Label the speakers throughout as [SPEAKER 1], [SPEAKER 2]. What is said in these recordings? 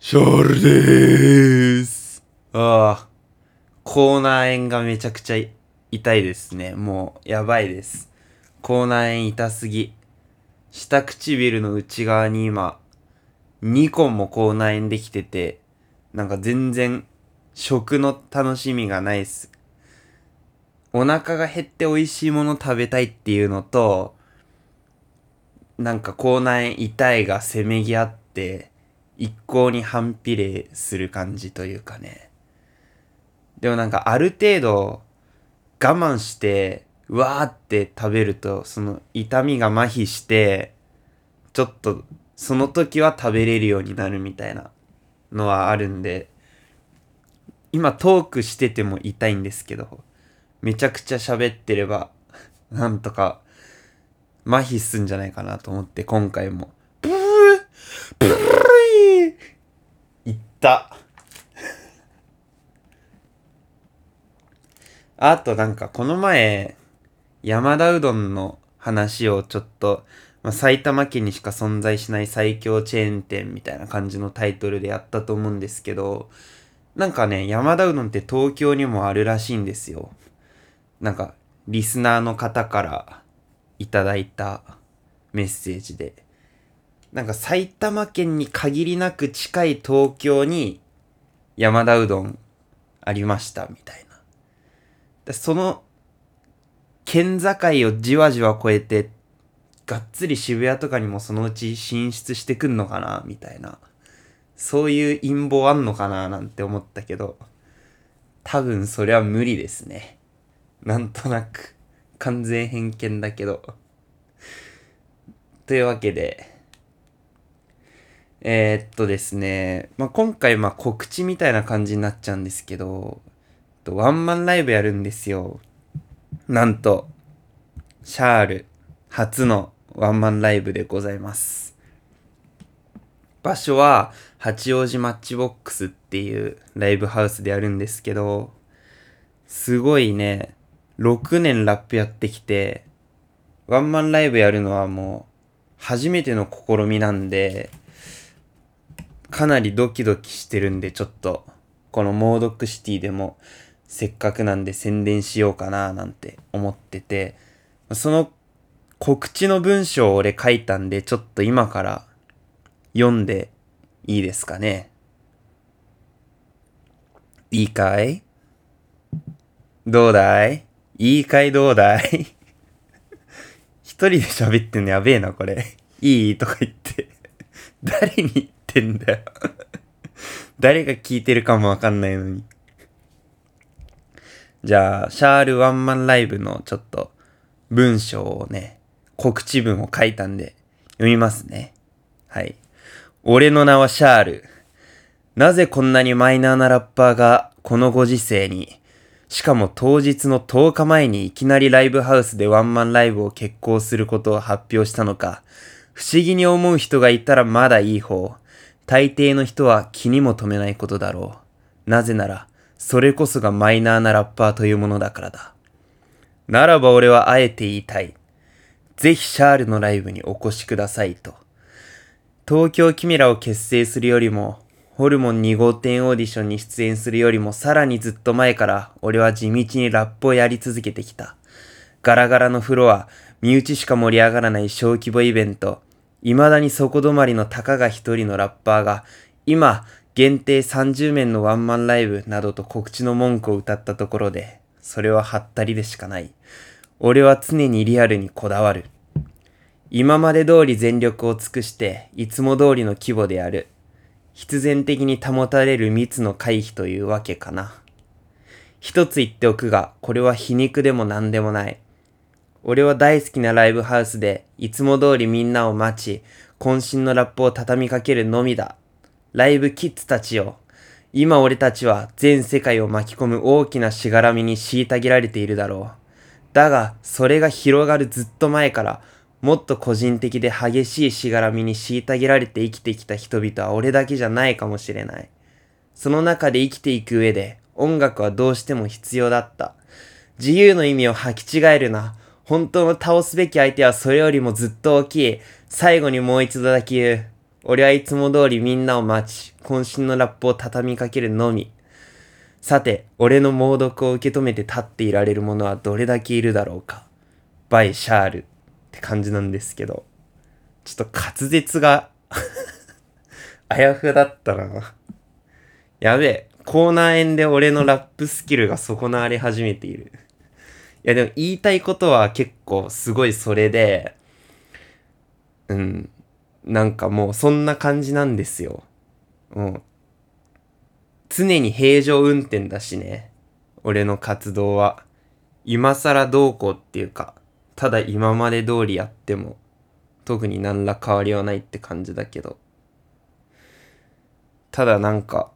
[SPEAKER 1] シャールでーす。ああ、口内炎がめちゃくちゃ痛いですね。もう、やばいです。口内炎痛すぎ。下唇の内側に今、2個も口内炎できてて、なんか全然、食の楽しみがないっす。お腹が減って美味しいもの食べたいっていうのと、なんか口内炎痛いがせめぎ合って、一向に反比例する感じというかね。でもなんかある程度我慢して、うわーって食べると、その痛みが麻痺して、ちょっとその時は食べれるようになるみたいなのはあるんで、今トークしてても痛いんですけど、めちゃくちゃ喋ってれば、なんとか麻痺すんじゃないかなと思って今回も、ブーブーいった。あとなんかこの前、山田うどんの話をちょっと、まあ、埼玉県にしか存在しない最強チェーン店みたいな感じのタイトルでやったと思うんですけど、なんかね、山田うどんって東京にもあるらしいんですよ。なんか、リスナーの方からいただいたメッセージで。なんか埼玉県に限りなく近い東京に山田うどんありましたみたいな。でその県境をじわじわ越えてがっつり渋谷とかにもそのうち進出してくんのかなみたいな。そういう陰謀あんのかななんて思ったけど多分それは無理ですね。なんとなく完全偏見だけど。というわけで、えー、っとですね、まあ、今回ま告知みたいな感じになっちゃうんですけど、ワンマンライブやるんですよ。なんと、シャール初のワンマンライブでございます。場所は八王子マッチボックスっていうライブハウスでやるんですけど、すごいね、6年ラップやってきて、ワンマンライブやるのはもう初めての試みなんで、かなりドキドキしてるんで、ちょっと、このモードックシティでも、せっかくなんで宣伝しようかななんて思ってて、その告知の文章を俺書いたんで、ちょっと今から読んでいいですかね？いいかい？どうだい？いいかいどうだい？一人で喋ってんのやべえな、これ。いい？とか言って。誰にってんだよ。誰が聞いてるかもわかんないのに。じゃあ、シャールワンマンライブのちょっと文章をね、告知文を書いたんで読みますね。はい。俺の名はシャール。なぜこんなにマイナーなラッパーがこのご時世に、しかも当日の10日前にいきなりライブハウスでワンマンライブを決行することを発表したのか、不思議に思う人がいたらまだいい方。大抵の人は気にも留めないことだろう。なぜなら、それこそがマイナーなラッパーというものだからだ。ならば俺はあえて言いたい。ぜひシャールのライブにお越しくださいと。東京キメラを結成するよりも、ホルモン2号店オーディションに出演するよりもさらにずっと前から俺は地道にラップをやり続けてきた。ガラガラのフロア、身内しか盛り上がらない小規模イベント、未だに底止まりのたかが一人のラッパーが、今、限定30面のワンマンライブなどと告知の文句を歌ったところで、それはハったりでしかない。俺は常にリアルにこだわる。今まで通り全力を尽くして、いつも通りの規模である。必然的に保たれる密の回避というわけかな。一つ言っておくが、これは皮肉でも何でもない。俺は大好きなライブハウスで、いつも通りみんなを待ち、渾身のラップを畳みかけるのみだ。ライブキッズたちよ。今俺たちは全世界を巻き込む大きなしがらみに虐げられているだろう。だが、それが広がるずっと前から、もっと個人的で激しいしがらみに虐げられて生きてきた人々は俺だけじゃないかもしれない。その中で生きていく上で、音楽はどうしても必要だった。自由の意味を履き違えるな。本当の倒すべき相手はそれよりもずっと大きい。最後にもう一度だけ言う。俺はいつも通りみんなを待ち、渾身のラップを畳みかけるのみ。さて、俺の猛毒を受け止めて立っていられる者はどれだけいるだろうか。バイ・シャールって感じなんですけど、ちょっと滑舌が あやふだったな。やべえ、コーナー演で俺のラップスキルが損なわれ始めている。いやでも言いたいことは結構すごいそれで、うん、なんかもうそんな感じなんですよ。うん。常に平常運転だしね。俺の活動は。今更どうこうっていうか、ただ今まで通りやっても、特に何ら変わりはないって感じだけど。ただなんか、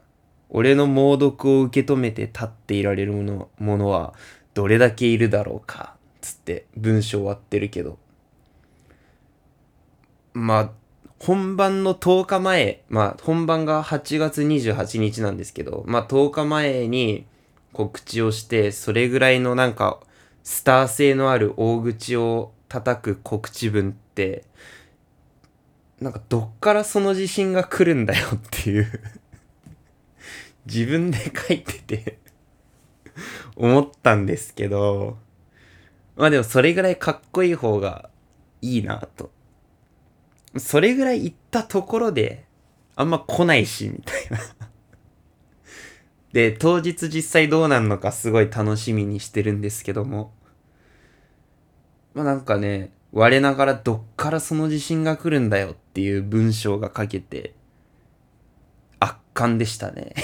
[SPEAKER 1] 俺の猛毒を受け止めて立っていられるものものはどれだけいるだろうか、つって文章終わってるけど。まあ、本番の10日前、まあ、本番が8月28日なんですけど、まあ、10日前に告知をして、それぐらいのなんか、スター性のある大口を叩く告知文って、なんかどっからその自信が来るんだよっていう自分で書いてて 思ったんですけど、まあでもそれぐらいかっこいい方がいいなとそれぐらい行ったところで、あんま来ないし、みたいな で、当日実際どうなんのかすごい楽しみにしてるんですけども。まあなんかね、我ながらどっからその自信が来るんだよっていう文章が書けて、圧巻でしたね。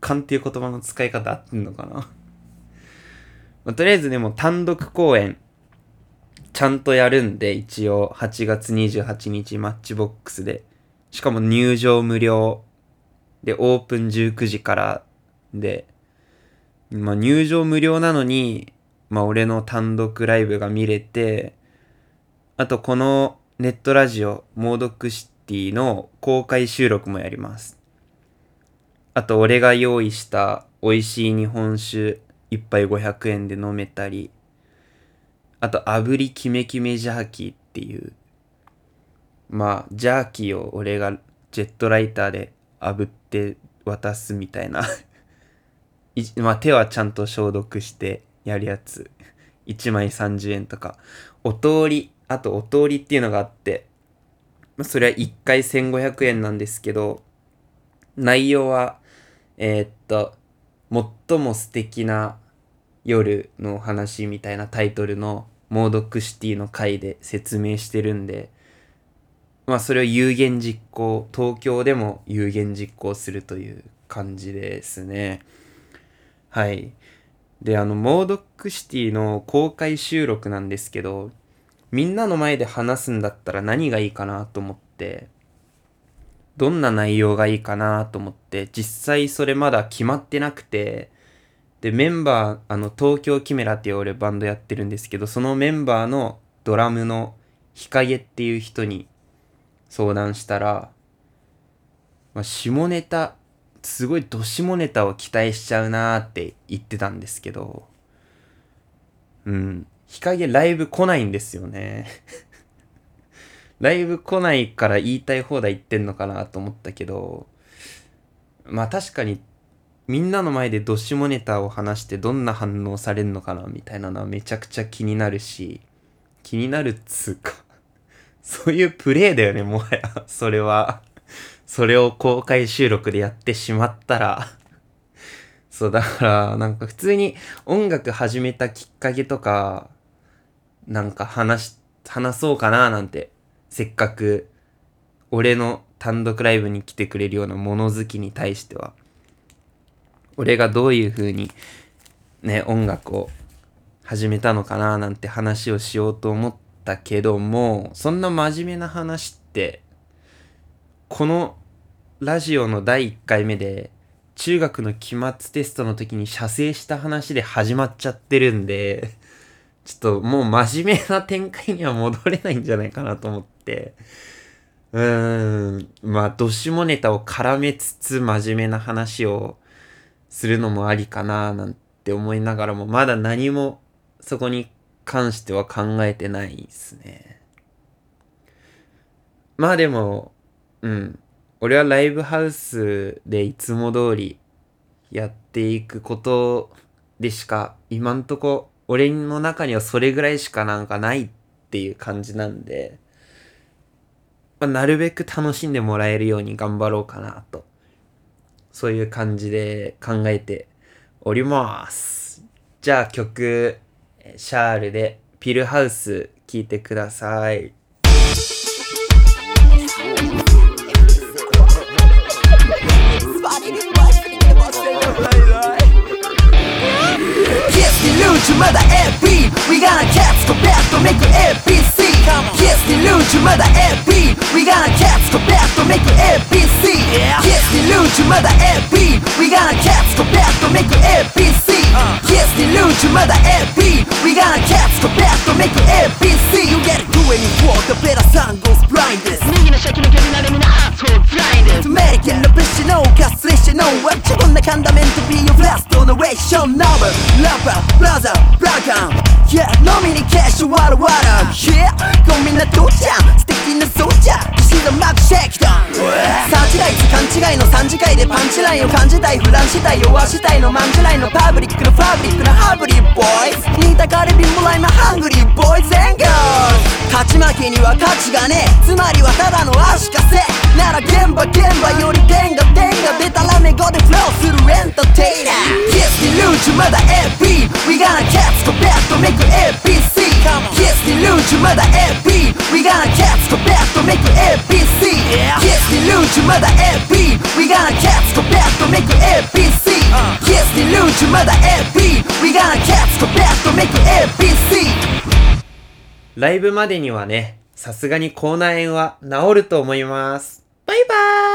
[SPEAKER 1] 圧巻っていう言葉の使い方合ってんのかな？まあ、とりあえずでも単独公演、ちゃんとやるんで、一応8月28日マッチボックスで。しかも入場無料。で、オープン19時からで、まあ入場無料なのに、まあ俺の単独ライブが見れて、あとこのネットラジオ、モードックシティの公開収録もやります。あと俺が用意した美味しい日本酒一杯500円で飲めたり、あと、炙りキメキメジャーキーっていう、まあ、ジャーキーを俺がジェットライターで炙って渡すみたいな まあ、手はちゃんと消毒してやるやつ。1枚30円とか。お通り、あとお通りっていうのがあって、まあ、それは1回1500円なんですけど、内容は、えー、っと、最も素敵な夜の話みたいなタイトルのモードクシティの回で説明してるんで、まあそれを有言実行、東京でも有言実行するという感じですね。はい。で、あの、モードックシティの公開収録なんですけど、みんなの前で話すんだったら何がいいかなと思って、どんな内容がいいかなと思って、実際それまだ決まってなくて、で、メンバー、あの、東京キメラっていう俺バンドやってるんですけど、そのメンバーのドラムの日陰っていう人に相談したら、まあ、下ネタ、すごいど下ネタを期待しちゃうなーって言ってたんですけど、うん、日陰ライブ来ないんですよね。ライブ来ないから言いたい放題言ってんのかなと思ったけど、まあ確かにみんなの前でドシモネタを話してどんな反応されるのかなみたいなのはめちゃくちゃ気になるし、気になるっつうか そういうプレイだよね、もはや。それはそれを公開収録でやってしまったらそう、だから、なんか普通に音楽始めたきっかけとか、なんか話話そうかななんて、せっかく、俺の単独ライブに来てくれるような物好きに対しては、俺がどういう風にね、音楽を始めたのかななんて話をしようと思ったけども、そんな真面目な話って、このラジオの第1回目で、中学の期末テストの時に射精した話で始まっちゃってるんで、ちょっともう真面目な展開には戻れないんじゃないかなと思って、うーん、まあ、どしもネタを絡めつつ真面目な話をするのもありかななんて思いながらも、まだ何もそこに関しては考えてないですね。まあでも、うん。俺はライブハウスでいつも通りやっていくことでしか、今んとこ俺の中にはそれぐらいしかなんかないっていう感じなんで、まあ、なるべく楽しんでもらえるように頑張ろうかなと。そういう感じで考えております。じゃあ曲、シャールでピルハウス聴いてください。
[SPEAKER 2] まだ AP We gonna cats go back to make ABC You get it 24 the better sun goes blind
[SPEAKER 3] 右の先の蹴りなでみんなアートブラインです
[SPEAKER 2] American の物資のカスレシの自分のカンダメント Be your last generation Novel Rapper Brother Brother Yeah 飲みに消しわるわる Yeah ゴミな父ちゃん素敵なソルジャー騎士のマークシェイクダウンサーチライト勘違いの3次会でパンチラインを感じたいフランしたい弱したいのマンジュラインのパブリックのファブリックのハブリーボーイズ似たかれ貧乏ライマハングリーボーイズ and girls 勝ち負けには価値がねえつまりはただの足かせなら現場現場より点が点が出たらメゴでフローするエンターテイナー Kiss the luge まだ AP We gonna cats go back to make ABC Kiss
[SPEAKER 1] ライブまでにはね、さすがに口内炎は治ると思います。バイバーイ